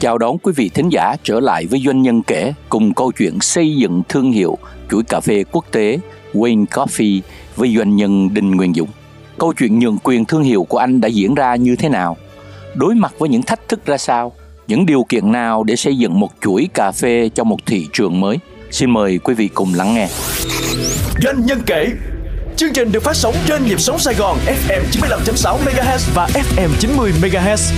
Chào đón quý vị thính giả trở lại với Doanh nhân kể cùng câu chuyện xây dựng thương hiệu, chuỗi cà phê quốc tế Wayne Coffee với doanh nhân Đinh Nguyên Dũng. Câu chuyện nhường quyền thương hiệu của anh đã diễn ra như thế nào? Đối mặt với những thách thức ra sao? Những điều kiện nào để xây dựng một chuỗi cà phê cho một thị trường mới? Xin mời quý vị cùng lắng nghe. Doanh nhân kể, Chương trình được phát sóng trên nhịp sóng Sài Gòn FM 95.6 MHz và FM 90 MHz.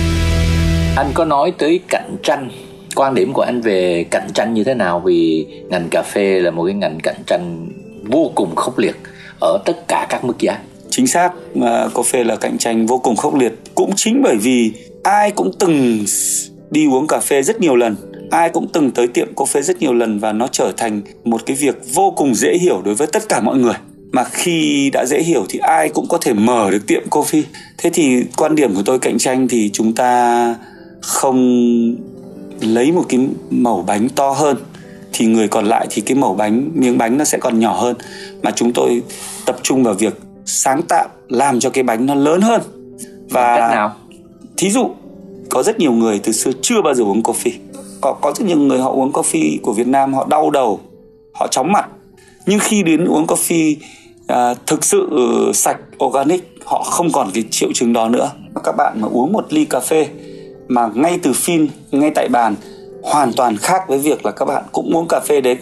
Anh có nói tới cạnh tranh. Quan điểm của anh về cạnh tranh như thế nào? Vì ngành cà phê là một cái ngành cạnh tranh vô cùng khốc liệt ở tất cả các mức giá. Chính xác, mà cà phê là cạnh tranh vô cùng khốc liệt. Cũng chính bởi vì ai cũng từng đi uống cà phê rất nhiều lần, ai cũng từng tới tiệm cà phê rất nhiều lần và nó trở thành một cái việc vô cùng dễ hiểu đối với tất cả mọi người. Mà khi đã dễ hiểu thì ai cũng có thể mở được tiệm coffee thế thì quan điểm của tôi cạnh tranh thì chúng ta không lấy một cái mẩu bánh to hơn thì người còn lại thì cái mẩu bánh miếng bánh nó sẽ còn nhỏ hơn. Mà chúng tôi tập trung vào việc sáng tạo làm cho cái bánh nó lớn hơn. Và cách nào? thí dụ có rất nhiều người từ xưa chưa bao giờ uống coffee. Có có rất nhiều người họ uống coffee của Việt Nam họ đau đầu họ chóng mặt. Nhưng khi đến uống coffee à, thực sự sạch organic họ không còn cái triệu chứng đó nữa. Các bạn mà uống một ly cà phê mà ngay từ phim, ngay tại bàn, hoàn toàn khác với việc là các bạn cũng uống cà phê đấy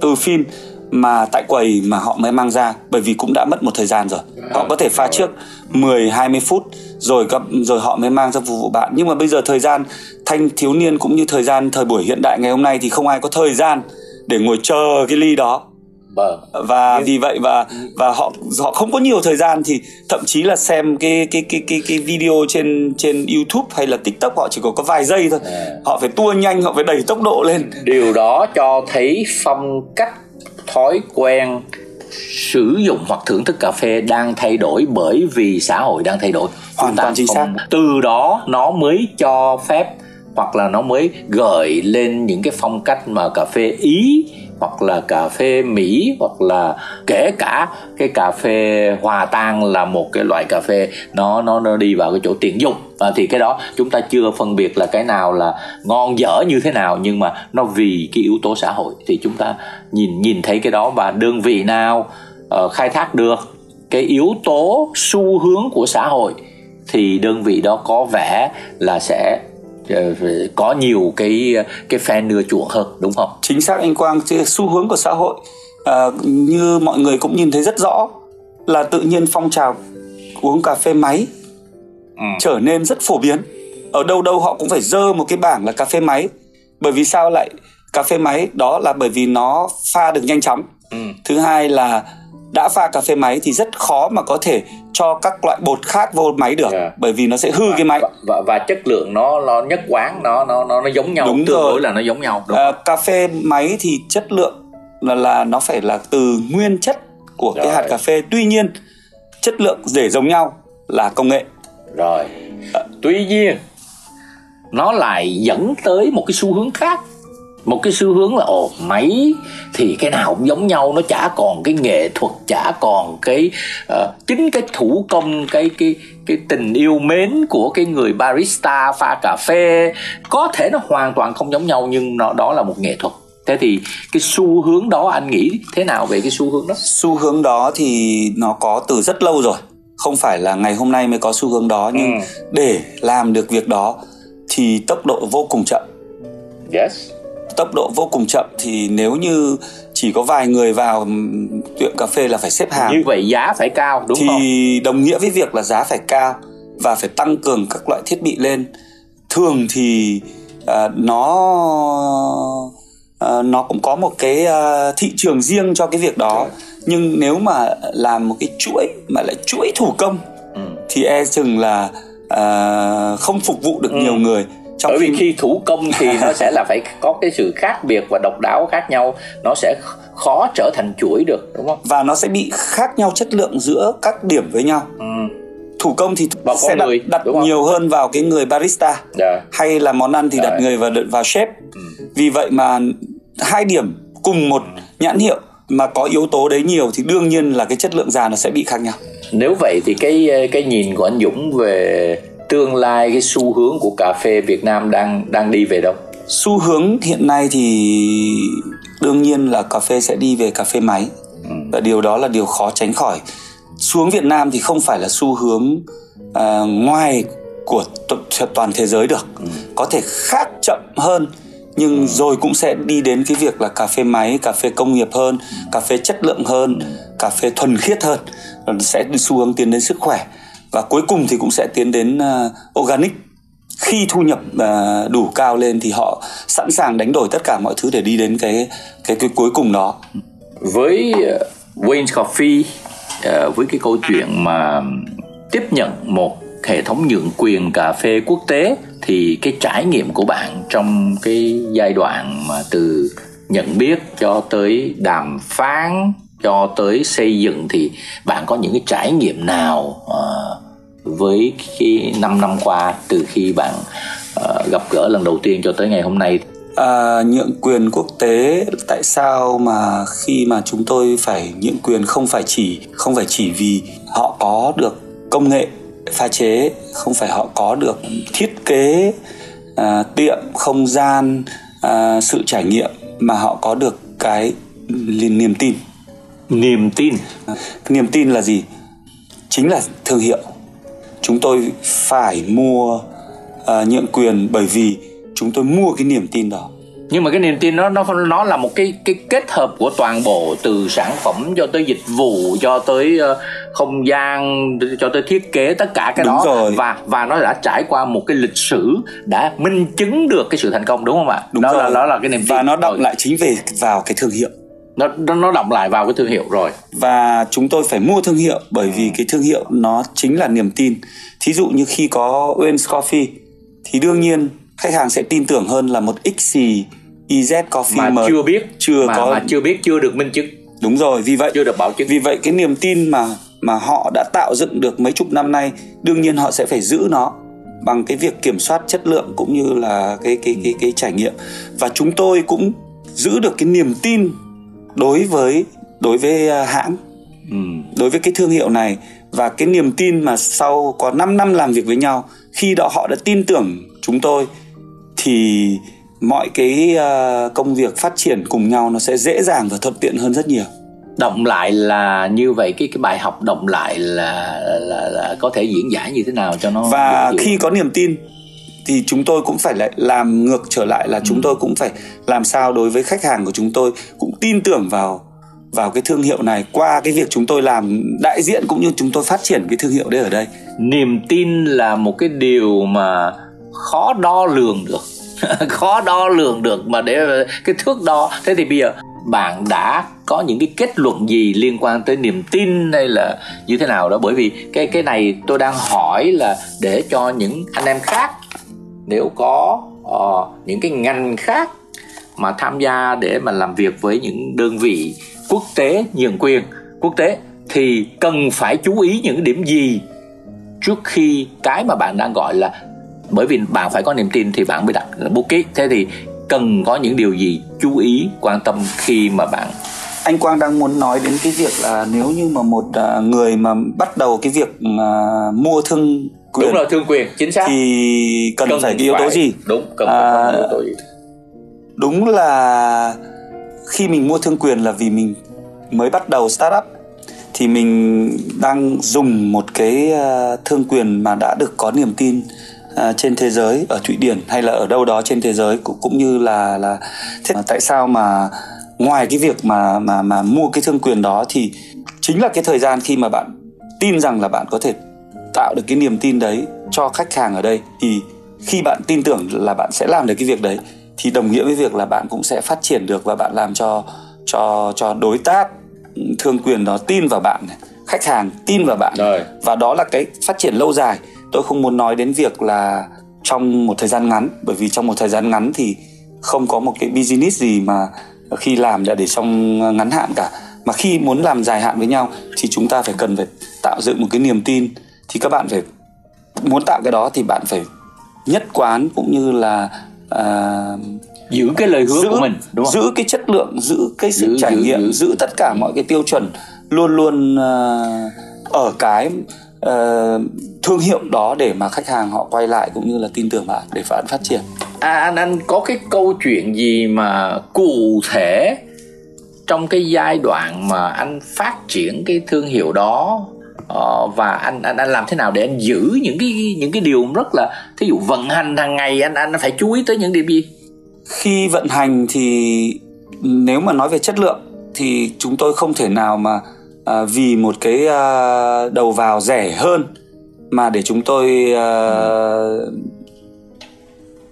từ phim mà tại quầy mà họ mới mang ra, bởi vì cũng đã mất một thời gian rồi. Họ có thể pha trước 10 20 phút rồi rồi họ mới mang ra phục vụ bạn. Nhưng mà bây giờ thời gian thanh thiếu niên cũng như thời gian thời buổi hiện đại ngày hôm nay thì không ai có thời gian để ngồi chờ cái ly đó. Vâng. Và vì vậy và và họ họ không có nhiều thời gian thì thậm chí là xem cái cái cái cái cái video trên trên YouTube hay là TikTok họ chỉ có có vài giây thôi. À. Họ phải tua nhanh, họ phải đẩy tốc độ lên. Điều đó cho thấy phong cách thói quen sử dụng hoặc thưởng thức cà phê đang thay đổi bởi vì xã hội đang thay đổi hoàn toàn chính xác từ đó nó mới cho phép hoặc là nó mới gợi lên những cái phong cách mà cà phê ý hoặc là cà phê mỹ hoặc là kể cả cái cà phê hòa tan là một cái loại cà phê nó nó nó đi vào cái chỗ tiện dụng. À, thì cái đó chúng ta chưa phân biệt là cái nào là ngon dở như thế nào nhưng mà nó vì cái yếu tố xã hội. Thì chúng ta nhìn nhìn thấy cái đó và đơn vị nào uh, khai thác được cái yếu tố xu hướng của xã hội thì đơn vị đó có vẻ là sẽ có nhiều cái cái fan ưa chuộng hơn đúng không chính xác anh quang xu hướng của xã hội à, như mọi người cũng nhìn thấy rất rõ là tự nhiên phong trào uống cà phê máy ừ. trở nên rất phổ biến ở đâu đâu họ cũng phải dơ một cái bảng là cà phê máy bởi vì sao lại cà phê máy đó là bởi vì nó pha được nhanh chóng ừ. thứ hai là đã pha cà phê máy thì rất khó mà có thể cho các loại bột khác vô máy được yeah. Dạ. bởi vì nó sẽ hư và, cái máy và, và, và chất lượng nó nó nhất quán nó nó nó nó giống nhau đúng tương đối là nó giống nhau đúng à, cà phê máy thì chất lượng là là nó phải là từ nguyên chất của rồi. cái hạt cà phê tuy nhiên chất lượng để giống nhau là công nghệ rồi à. tuy nhiên nó lại dẫn tới một cái xu hướng khác một cái xu hướng là ồ máy thì cái nào cũng giống nhau nó chả còn cái nghệ thuật chả còn cái uh, chính cái thủ công cái cái cái tình yêu mến của cái người barista pha cà phê. Có thể nó hoàn toàn không giống nhau nhưng nó đó là một nghệ thuật. Thế thì cái xu hướng đó anh nghĩ thế nào về cái xu hướng đó? Xu hướng đó thì nó có từ rất lâu rồi. Không phải là ngày hôm nay mới có xu hướng đó nhưng ừ. để làm được việc đó thì tốc độ vô cùng chậm. Yes tốc độ vô cùng chậm thì nếu như chỉ có vài người vào tiệm cà phê là phải xếp hàng. Như vậy giá phải cao đúng thì không? thì đồng nghĩa với việc là giá phải cao và phải tăng cường các loại thiết bị lên. Thường thì uh, nó uh, nó cũng có một cái uh, thị trường riêng cho cái việc đó. Nhưng nếu mà làm một cái chuỗi mà lại chuỗi thủ công ừ. thì e chừng là uh, không phục vụ được ừ. nhiều người trong bởi vì khi thủ công thì nó sẽ là phải có cái sự khác biệt và độc đáo khác nhau nó sẽ khó trở thành chuỗi được đúng không và nó sẽ bị khác nhau chất lượng giữa các điểm với nhau ừ. thủ công thì Vào sẽ đặt, người, đặt nhiều hơn vào cái người barista Dạ. hay là món ăn thì đặt Rồi. người vào vào chef Ừ. vì vậy mà hai điểm cùng một nhãn hiệu mà có yếu tố đấy nhiều thì đương nhiên là cái chất lượng già nó sẽ bị khác nhau nếu vậy thì cái cái nhìn của anh Dũng về tương lai cái xu hướng của cà phê Việt Nam đang đang đi về đâu? Xu hướng hiện nay thì đương nhiên là cà phê sẽ đi về cà phê máy. Ừ. và điều đó là điều khó tránh khỏi. Xuống Việt Nam thì không phải là xu hướng à, ngoài của t- toàn thế giới được. Ừ. có thể khác chậm hơn nhưng rồi cũng sẽ đi đến cái việc là cà phê máy cà phê công nghiệp hơn cà phê chất lượng hơn cà phê thuần khiết hơn. Sẽ đi xu hướng tiến đến sức khỏe và cuối cùng thì cũng sẽ tiến đến uh, organic. Khi thu nhập uh, đủ cao lên thì họ sẵn sàng đánh đổi tất cả mọi thứ để đi đến cái cái cái cuối cùng đó. Với à, uh, Wayne Coffee uh, với cái câu chuyện mà tiếp nhận một hệ thống nhượng quyền cà phê quốc tế thì cái trải nghiệm của bạn trong cái giai đoạn mà từ nhận biết cho tới đàm phán cho tới xây dựng thì bạn có những cái trải nghiệm nào uh, với cái 5 năm qua từ khi bạn uh, gặp gỡ lần đầu tiên cho tới ngày hôm nay? À, nhượng quyền quốc tế tại sao mà khi mà chúng tôi phải nhượng quyền không phải chỉ không phải chỉ vì họ có được công nghệ pha chế không phải họ có được thiết kế à, tiệm không gian à, sự trải nghiệm mà họ có được cái niềm tin? Niềm tin. Niềm tin là gì? Chính là thương hiệu. Chúng tôi phải mua à, nhượng quyền bởi vì chúng tôi mua cái niềm tin đó. Nhưng mà cái niềm tin nó nó nó là một cái cái kết hợp của toàn bộ từ sản phẩm cho tới dịch vụ cho tới uh, không gian cho tới thiết kế tất cả cái Đúng đó. rồi. và và nó đã trải qua một cái lịch sử đã minh chứng được cái sự thành công đúng không ạ? Đúng đó rồi. là đó là cái niềm tin. và nó động Rồi. lại chính về vào cái thương hiệu nó nó nó động lại vào cái thương hiệu rồi. Và chúng tôi phải mua thương hiệu bởi vì cái thương hiệu nó chính là niềm tin. Thí dụ như khi có Wayne's Coffee thì đương nhiên khách hàng sẽ tin tưởng hơn là một XC EZ Coffee mà mới chưa biết. chưa mà, có. mà chưa biết chưa được minh chứng. Đúng rồi vì vậy chưa được bảo chứng. vì vậy cái niềm tin mà mà họ đã tạo dựng được mấy chục năm nay đương nhiên họ sẽ phải giữ nó bằng cái việc kiểm soát chất lượng cũng như là cái cái cái cái trải nghiệm. Và chúng tôi cũng giữ được cái niềm tin đối với đối với à, hãng ừ. đối với cái thương hiệu này và cái niềm tin mà sau có 5 năm làm việc với nhau khi đó họ đã tin tưởng chúng tôi thì mọi cái à, công việc phát triển cùng nhau nó sẽ dễ dàng và thuận tiện hơn rất nhiều động lại là như vậy cái cái bài học động lại là là, là có thể diễn giải như thế nào cho nó và khi có niềm tin thì chúng tôi cũng phải lại làm ngược trở lại là chúng tôi cũng phải làm sao đối với khách hàng của chúng tôi cũng tin tưởng vào vào cái thương hiệu này qua cái việc chúng tôi làm đại diện cũng như chúng tôi phát triển cái thương hiệu đấy ở đây. Niềm tin là một cái điều mà khó đo lường được. Khó đo lường được mà để cái thước đo. Thế thì bây giờ bạn đã có những cái kết luận gì liên quan tới niềm tin hay là như thế nào đó? Bởi vì cái cái này tôi đang hỏi là để cho những anh em khác nếu có uh, những cái ngành khác mà tham gia để mà làm việc với những đơn vị quốc tế nhượng quyền quốc tế thì cần phải chú ý những điểm gì trước khi cái mà bạn đang gọi là bởi vì bạn phải có niềm tin thì bạn mới đặt bút ký thế thì cần có những điều gì chú ý quan tâm khi mà bạn anh Quang đang muốn nói đến cái việc là nếu như mà một ờ, người mà bắt đầu cái việc mà mua thương quyền. đúng là thương quyền chính xác. Thì cần, phải cái yếu tố gì? Đúng cần À, phải yếu tố gì? đúng là khi mình mua thương quyền là vì mình mới bắt đầu startup thì mình đang dùng một cái à, thương quyền mà đã được có niềm tin à, trên thế giới ở Thụy Điển hay là ở đâu đó trên thế giới cũng cũng như là là thế. Tại sao mà ngoài cái việc mà mà mà mua cái thương quyền đó thì chính là cái thời gian khi mà bạn tin rằng là bạn có thể tạo được cái niềm tin đấy cho khách hàng ở đây. Thì khi bạn tin tưởng là bạn sẽ làm được cái việc đấy thì đồng nghĩa với việc là bạn cũng sẽ phát triển được và bạn làm cho cho cho đối tác thương quyền đó tin vào bạn này, khách hàng tin vào bạn. Rồi. và đó là cái phát triển lâu dài. Tôi không muốn nói đến việc là trong một thời gian ngắn bởi vì trong một thời gian ngắn thì không có một cái business gì mà khi làm đã để trong ngắn hạn cả. Mà khi muốn làm dài hạn với nhau thì chúng ta phải cần phải tạo dựng một cái niềm tin thì các bạn phải muốn tạo cái đó thì bạn phải nhất quán cũng như là uh, giữ cái lời hứa giữ, của mình đúng không? giữ cái chất lượng giữ cái sự Giữ- trải giữ- nghiệm giữ. giữ. tất cả mọi cái tiêu chuẩn luôn luôn uh, ở cái uh, thương hiệu đó để mà khách hàng họ quay lại cũng như là tin tưởng bạn để bạn phát triển À, anh anh có cái câu chuyện gì mà cụ thể trong cái giai đoạn mà anh phát triển cái thương hiệu đó ờ, và anh anh anh làm thế nào để anh giữ những cái những cái điều rất là thí dụ vận hành hàng ngày anh anh phải chú ý tới những điểm gì? khi vận hành thì nếu mà nói về chất lượng thì chúng tôi không thể nào mà à, vì một cái à, đầu vào rẻ hơn mà để chúng tôi à,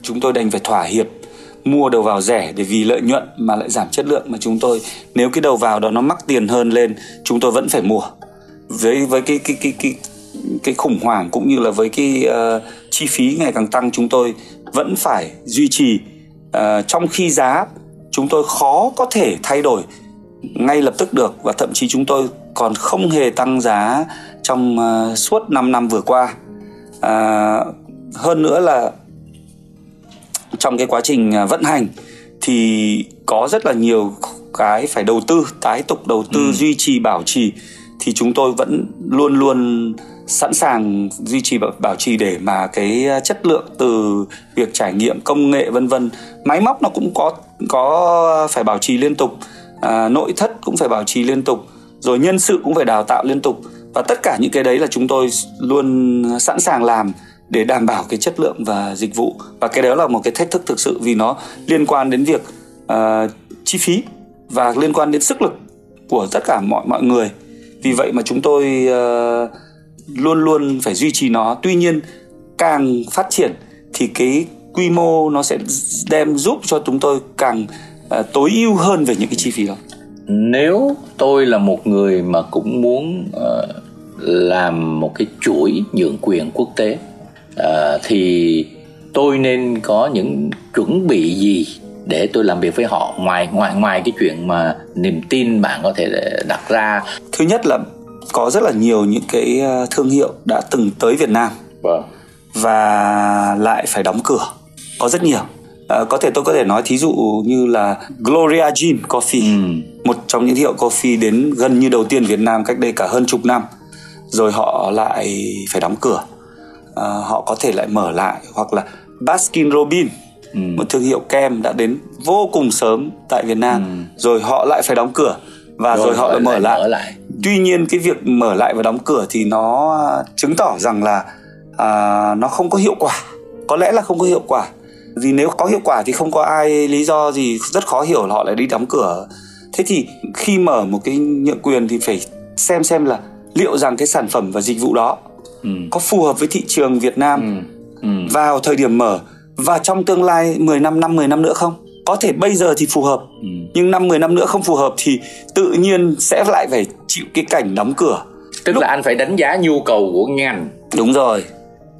chúng tôi đành phải thỏa hiệp mua đầu vào rẻ để vì lợi nhuận mà lại giảm chất lượng mà chúng tôi nếu cái đầu vào đó nó mắc tiền hơn lên chúng tôi vẫn phải mua với với cái cái cái cái cái khủng hoảng cũng như là với cái uh, chi phí ngày càng tăng chúng tôi vẫn phải duy trì uh, trong khi giá chúng tôi khó có thể thay đổi ngay lập tức được và thậm chí chúng tôi còn không hề tăng giá trong uh, suốt 5 năm vừa qua. Uh, hơn nữa là trong cái quá trình vận hành thì có rất là nhiều cái phải đầu tư tái tục đầu tư duy trì bảo trì thì chúng tôi vẫn luôn luôn sẵn sàng duy trì bảo, bảo trì để mà cái ờ, chất lượng từ việc trải nghiệm công nghệ vân vân. Máy móc nó cũng có có phải bảo trì liên tục à, nội thất cũng phải bảo trì liên tục rồi nhân sự cũng phải đào tạo liên tục. Và tất cả những cái đấy là chúng tôi luôn sẵn sàng làm để đảm bảo cái chất lượng và dịch vụ. Và cái đó là một cái thách thức thực sự vì nó liên quan đến việc uh, chi phí và liên quan đến sức lực của tất cả mọi mọi người vì vậy mà chúng tôi uh, luôn luôn phải duy trì nó. Tuy nhiên càng phát triển thì cái quy mô nó sẽ đem giúp cho chúng tôi càng uh, tối ưu hơn về những cái chi phí đó. Nếu tôi là một người mà cũng muốn uh, làm một cái chuỗi nhượng quyền quốc tế uh, thì tôi nên có những chuẩn bị gì để tôi làm việc với họ. Ngoài ngoài ngoài cái chuyện mà niềm tin bạn có thể đặt ra. Thứ nhất là có rất là nhiều những cái uh, thương hiệu đã từng tới Việt Nam. Vâng. Và lại phải đóng cửa. Có rất nhiều. À, có thể tôi có thể nói thí dụ như là Gloria Jean Coffee. Ừ. một trong những hiệu coffee đến gần như đầu tiên Việt Nam cách đây cả hơn chục năm. Rồi họ lại phải đóng cửa. À, họ có thể lại mở lại. Hoặc là Baskin Robbins Ừ. một thương hiệu kem đã đến vô cùng sớm tại Việt Nam rồi họ lại phải đóng cửa và rồi, họ lại mở lại mở lại. Tuy nhiên cái việc mở lại và đóng cửa thì nó chứng tỏ rằng là à, nó không có hiệu quả. Có lẽ là không có hiệu quả. Vì nếu có hiệu quả thì không có ai lý do gì rất khó hiểu là họ lại đi đóng cửa. Thế thì khi mở một cái nhượng quyền thì phải xem xem là liệu rằng cái sản phẩm và dịch vụ đó Ừ. có phù hợp với thị trường Việt Nam Ừ. vào thời điểm mở và trong tương lai 10 năm năm 10 năm nữa không? Có thể bây giờ thì phù hợp Ừ. nhưng năm 10 năm nữa không phù hợp thì tự nhiên sẽ lại phải chịu cái cảnh đóng cửa. Tức là anh phải đánh giá nhu cầu của ngành. Đúng rồi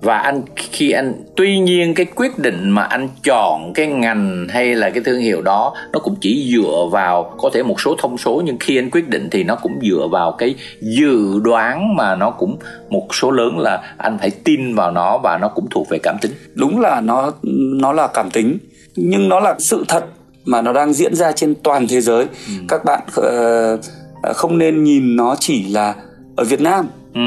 và anh khi anh tuy nhiên cái quyết định mà anh chọn cái ngành hay là cái thương hiệu đó nó cũng chỉ dựa vào có thể một số thông số nhưng khi anh quyết định thì nó cũng dựa vào cái dự đoán mà nó cũng một số lớn là anh phải tin vào nó và nó cũng thuộc về cảm tính. Đúng là nó nó là cảm tính nhưng nó là sự thật mà nó đang diễn ra trên toàn thế giới. Các bạn ờ, không nên nhìn nó chỉ là ở Việt Nam. Ừ.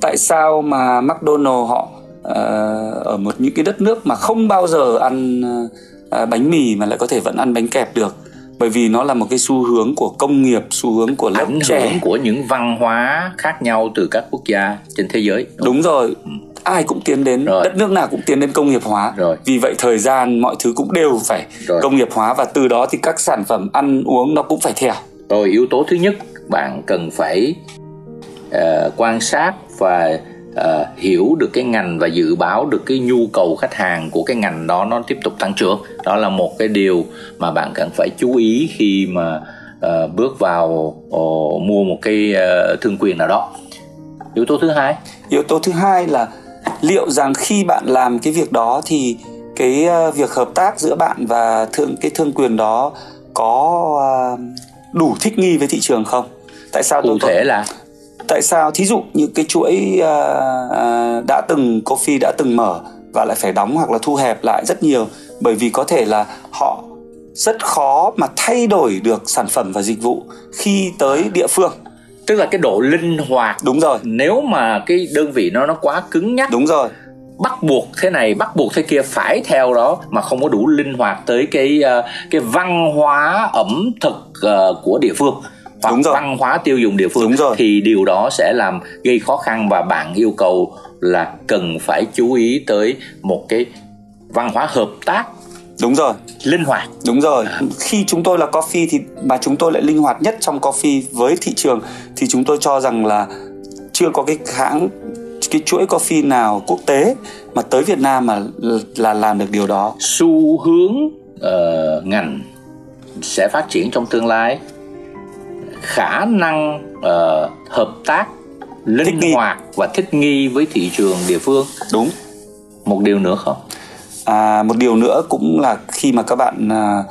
tại sao mà McDonald họ ờ, ở một những cái đất nước mà không bao giờ ăn ờ, bánh mì mà lại có thể vẫn ăn bánh kẹp được? Bởi vì nó là một cái xu hướng của công nghiệp xu hướng của lớp ảnh trẻ. hưởng của những văn hóa khác nhau từ các quốc gia trên thế giới. Đúng rồi. Ai cũng tiến đến Rồi. đất nước nào cũng tiến đến công nghiệp hóa. Rồi. vì vậy thời gian mọi thứ cũng đều phải Rồi. công nghiệp hóa và từ đó thì các sản phẩm ăn uống nó cũng phải theo. Rồi yếu tố thứ nhất bạn cần phải ờ, quan sát và ờ, hiểu được cái ngành và dự báo được cái nhu cầu khách hàng của cái ngành đó nó tiếp tục tăng trưởng. Đó là một cái điều mà bạn cần phải chú ý khi mà ờ, bước vào ờ, mua một cái ờ, thương quyền nào đó. Yếu tố thứ hai, yếu tố thứ hai là liệu rằng khi bạn làm cái việc đó thì cái uh, việc hợp tác giữa bạn và thương cái thương quyền đó có uh, đủ thích nghi với thị trường không tại sao cụ thể là tại sao? Thí dụ như cái chuỗi uh, đã từng coffee đã từng mở và lại phải đóng hoặc là thu hẹp lại rất nhiều bởi vì có thể là họ rất khó mà thay đổi được sản phẩm và dịch vụ khi tới địa phương. Tức là cái độ linh hoạt. Đúng rồi. Nếu mà cái đơn vị nó nó quá cứng nhắc đúng rồi. bắt buộc thế này bắt buộc thế kia phải theo đó mà không có đủ linh hoạt tới cái uh, cái văn hóa ẩm thực của địa phương hoặc Đúng rồi. văn hóa tiêu dùng địa phương Đúng rồi. thì điều đó sẽ làm gây khó khăn và bạn yêu cầu là cần phải chú ý tới một cái văn hóa hợp tác đúng rồi linh hoạt đúng rồi à. khi chúng tôi là coffee thì mà chúng tôi lại linh hoạt nhất trong coffee với thị trường thì chúng tôi cho rằng là chưa có cái hãng cái chuỗi coffee nào quốc tế mà tới Việt Nam mà là làm được điều đó xu hướng uh, ngành sẽ phát triển trong tương lai khả năng uh, hợp tác linh hoạt và thích nghi với thị trường địa phương. Đúng. Một điều nữa không? À, một điều nữa cũng là khi mà các bạn à,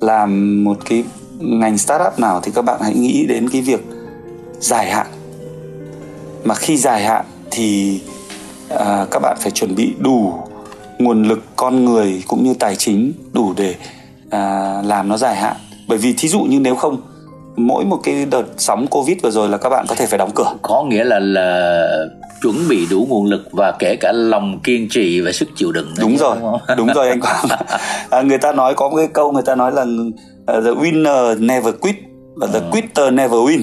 làm một cái ngành startup nào thì các bạn hãy nghĩ đến cái việc dài hạn. Mà khi dài hạn thì à, các bạn phải chuẩn bị đủ nguồn lực con người cũng như tài chính đủ để à, làm nó dài hạn. Bởi vì thí dụ như nếu không mỗi một cái đợt sóng covid vừa rồi là các bạn có thể phải đóng cửa. Có nghĩa là là chuẩn bị đủ nguồn lực và kể cả lòng kiên trì và sức chịu đựng đúng rồi đúng, đúng rồi anh quang. À, người ta nói có một cái câu người ta nói là uh, the winner never quit và the ừ. quitter never win.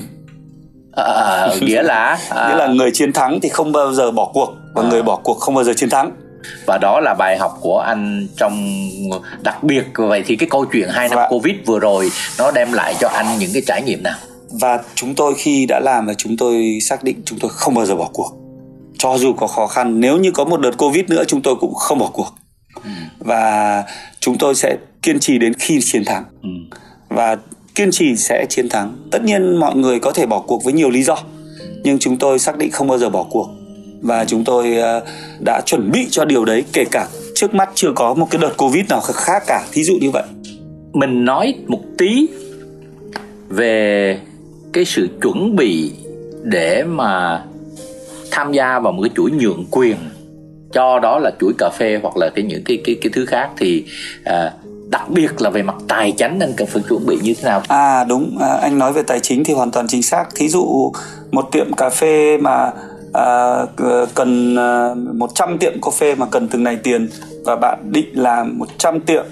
À, nghĩa là à... nghĩa là người chiến thắng thì không bao giờ bỏ cuộc và à. người bỏ cuộc không bao giờ chiến thắng và đó là bài học của anh trong đặc biệt. Vậy thì cái câu chuyện hai năm và... covid vừa rồi nó đem lại cho anh những cái trải nghiệm nào? Và chúng tôi khi đã làm và chúng tôi xác định chúng tôi không bao giờ bỏ cuộc. Cho dù có khó khăn nếu như có một đợt covid nữa chúng tôi cũng không bỏ cuộc. Ừ. và chúng tôi sẽ kiên trì đến khi chiến thắng. Ừ. và kiên trì sẽ chiến thắng. Tất nhiên mọi người có thể bỏ cuộc với nhiều lý do nhưng chúng tôi xác định không bao giờ bỏ cuộc và chúng tôi ờ, đã chuẩn bị cho điều đấy kể cả trước mắt chưa có một cái đợt covid nào khác cả. Thí dụ như vậy. Mình nói một tí về cái sự chuẩn bị để mà tham gia vào một cái chuỗi nhượng quyền. Cho đó là chuỗi cà phê hoặc là cái những cái cái cái thứ khác thì à, đặc biệt là về mặt tài chính anh cần phải chuẩn bị như thế nào? À đúng. À, anh nói về tài chính thì hoàn toàn chính xác. Thí dụ một tiệm cà phê mà à, cần à, 100 tiệm cà phê mà cần từng này tiền và bạn định làm 100 tiệm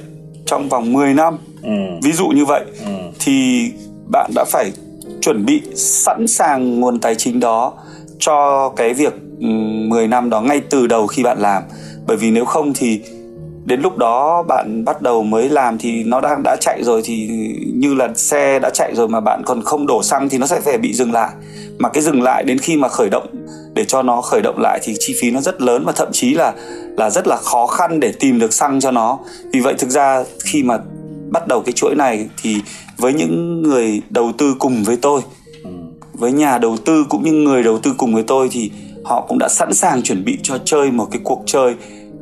trong vòng 10 năm ừ. ví dụ như vậy ừ. thì bạn đã phải chuẩn bị sẵn sàng nguồn tài chính đó cho cái việc 10 năm đó ngay từ đầu khi bạn làm bởi vì nếu không thì đến lúc đó bạn bắt đầu mới làm thì nó đang đã chạy rồi thì như là xe đã chạy rồi mà bạn còn không đổ xăng thì nó sẽ phải bị dừng lại mà cái dừng lại đến khi mà khởi động để cho nó khởi động lại thì chi phí nó rất lớn và thậm chí là là rất là khó khăn để tìm được xăng cho nó. Vì vậy thực ra khi mà bắt đầu cái chuỗi này thì với những người đầu tư cùng với tôi với nhà đầu tư cũng như người đầu tư cùng với tôi thì họ cũng đã sẵn sàng chuẩn bị cho chơi một cái cuộc chơi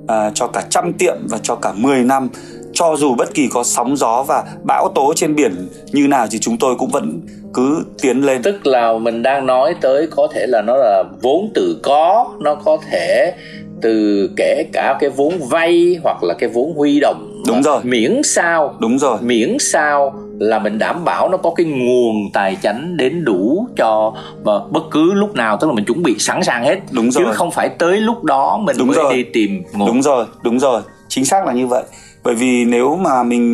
uh, cho cả trăm tiệm và cho cả 10 năm. Cho dù bất kỳ có sóng gió và bão tố trên biển như nào thì chúng tôi cũng vẫn cứ tiến lên. Tức là mình đang nói tới có thể là nó là vốn tự có nó có thể từ kể cả cái vốn vay hoặc là cái vốn huy động đúng rồi. miễn sao đúng rồi. miễn sao là mình đảm bảo nó có cái nguồn tài chính đến đủ cho và bất cứ lúc nào tức là mình chuẩn bị sẵn sàng hết. Đúng rồi. chứ không phải tới lúc đó mình đúng mới rồi. đi tìm nguồn. Đúng rồi đúng rồi. Chính xác là như vậy. Bởi vì nếu mà mình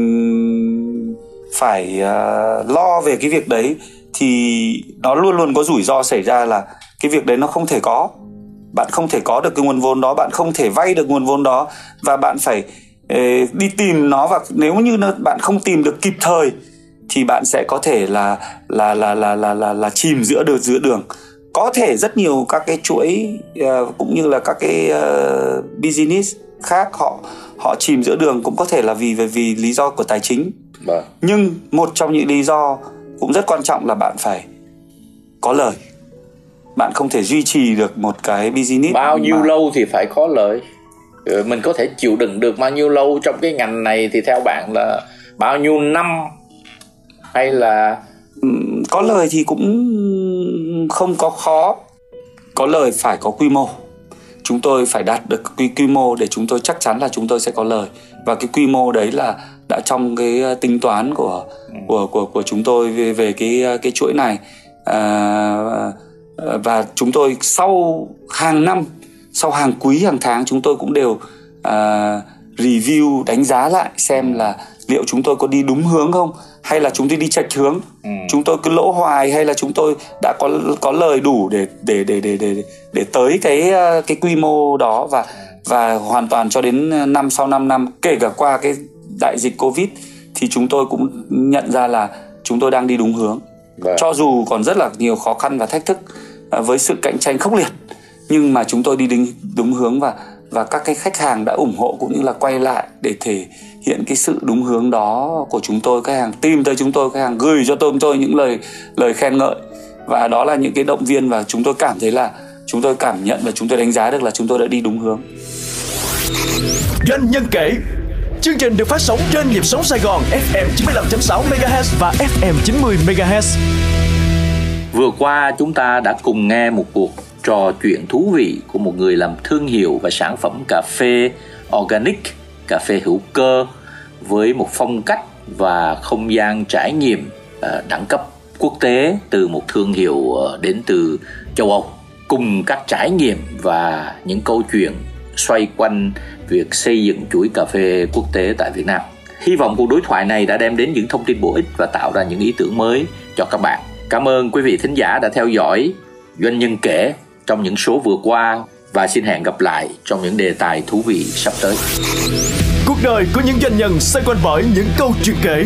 phải uh, lo về cái việc đấy thì nó luôn luôn có rủi ro xảy ra là cái việc đấy nó không thể có. Bạn không thể có được cái nguồn vốn đó bạn không thể vay được nguồn vốn đó và bạn phải ờ, đi tìm nó và nếu như bạn không tìm được kịp thời thì bạn sẽ có thể là là là là là là, là chìm giữa đường giữa đường. Có thể rất nhiều các cái chuỗi uh, cũng như là các cái uh, business khác họ họ chìm giữa đường cũng có thể là vì vì, vì lý do của tài chính. Vâng. nhưng một trong những lý do cũng rất quan trọng là bạn phải có lời. Bạn không thể duy trì được một cái business bao nhiêu mà... lâu thì phải có lời? Ừ, mình có thể chịu đựng được bao nhiêu lâu trong cái ngành này thì theo bạn là bao nhiêu năm? Hay là có lời thì cũng không có khó. Có lời phải có quy mô. Chúng tôi phải đạt được quy quy mô để chúng tôi chắc chắn là chúng tôi sẽ có lời. Và cái quy mô đấy là đã trong cái ờ, tính toán của ừ. của của của chúng tôi về về cái ờ, cái chuỗi này à, và chúng tôi sau hàng năm sau hàng quý hàng tháng chúng tôi cũng đều à, review đánh giá lại xem là liệu chúng tôi có đi đúng hướng không hay là chúng tôi đi chệch hướng ừ. chúng tôi cứ lỗ hoài hay là chúng tôi đã có có lời đủ để để để để để để tới cái cái quy mô đó và và hoàn toàn cho đến năm sau 5 năm kể cả qua cái đại dịch covid thì chúng tôi cũng nhận ra là chúng tôi đang đi đúng hướng. Vâng. cho dù còn rất là nhiều khó khăn và thách thức à, với sự cạnh tranh khốc liệt nhưng mà chúng tôi đi đúng, đúng hướng và và các cái khách hàng đã ủng hộ cũng như là quay lại để thể hiện cái sự đúng hướng đó của chúng tôi. Khách hàng tìm tới chúng tôi khách hàng gửi cho tôi tôi những lời lời khen ngợi. Và đó là những cái động viên và chúng tôi cảm thấy là chúng tôi cảm nhận và chúng tôi đánh giá được là chúng tôi đã đi đúng hướng. Doanh nhân kể Chương trình được phát sóng trên nhịp sóng Sài Gòn FM 95.6 MHz và FM 90 MHz. Vừa qua chúng ta đã cùng nghe một cuộc trò chuyện thú vị của một người làm thương hiệu và sản phẩm cà phê organic, cà phê hữu cơ với một phong cách và không gian trải nghiệm ờ, đẳng cấp quốc tế từ một thương hiệu ờ, đến từ châu Âu cùng các trải nghiệm và những câu chuyện xoay quanh việc xây dựng chuỗi cà phê quốc tế tại Việt Nam. Hy vọng cuộc đối thoại này đã đem đến những thông tin bổ ích và tạo ra những ý tưởng mới cho các bạn. Cảm ơn quý vị thính giả đã theo dõi Doanh nhân kể trong những số vừa qua và xin hẹn gặp lại trong những đề tài thú vị sắp tới. Cuộc đời của những doanh nhân xoay quanh bởi những câu chuyện kể,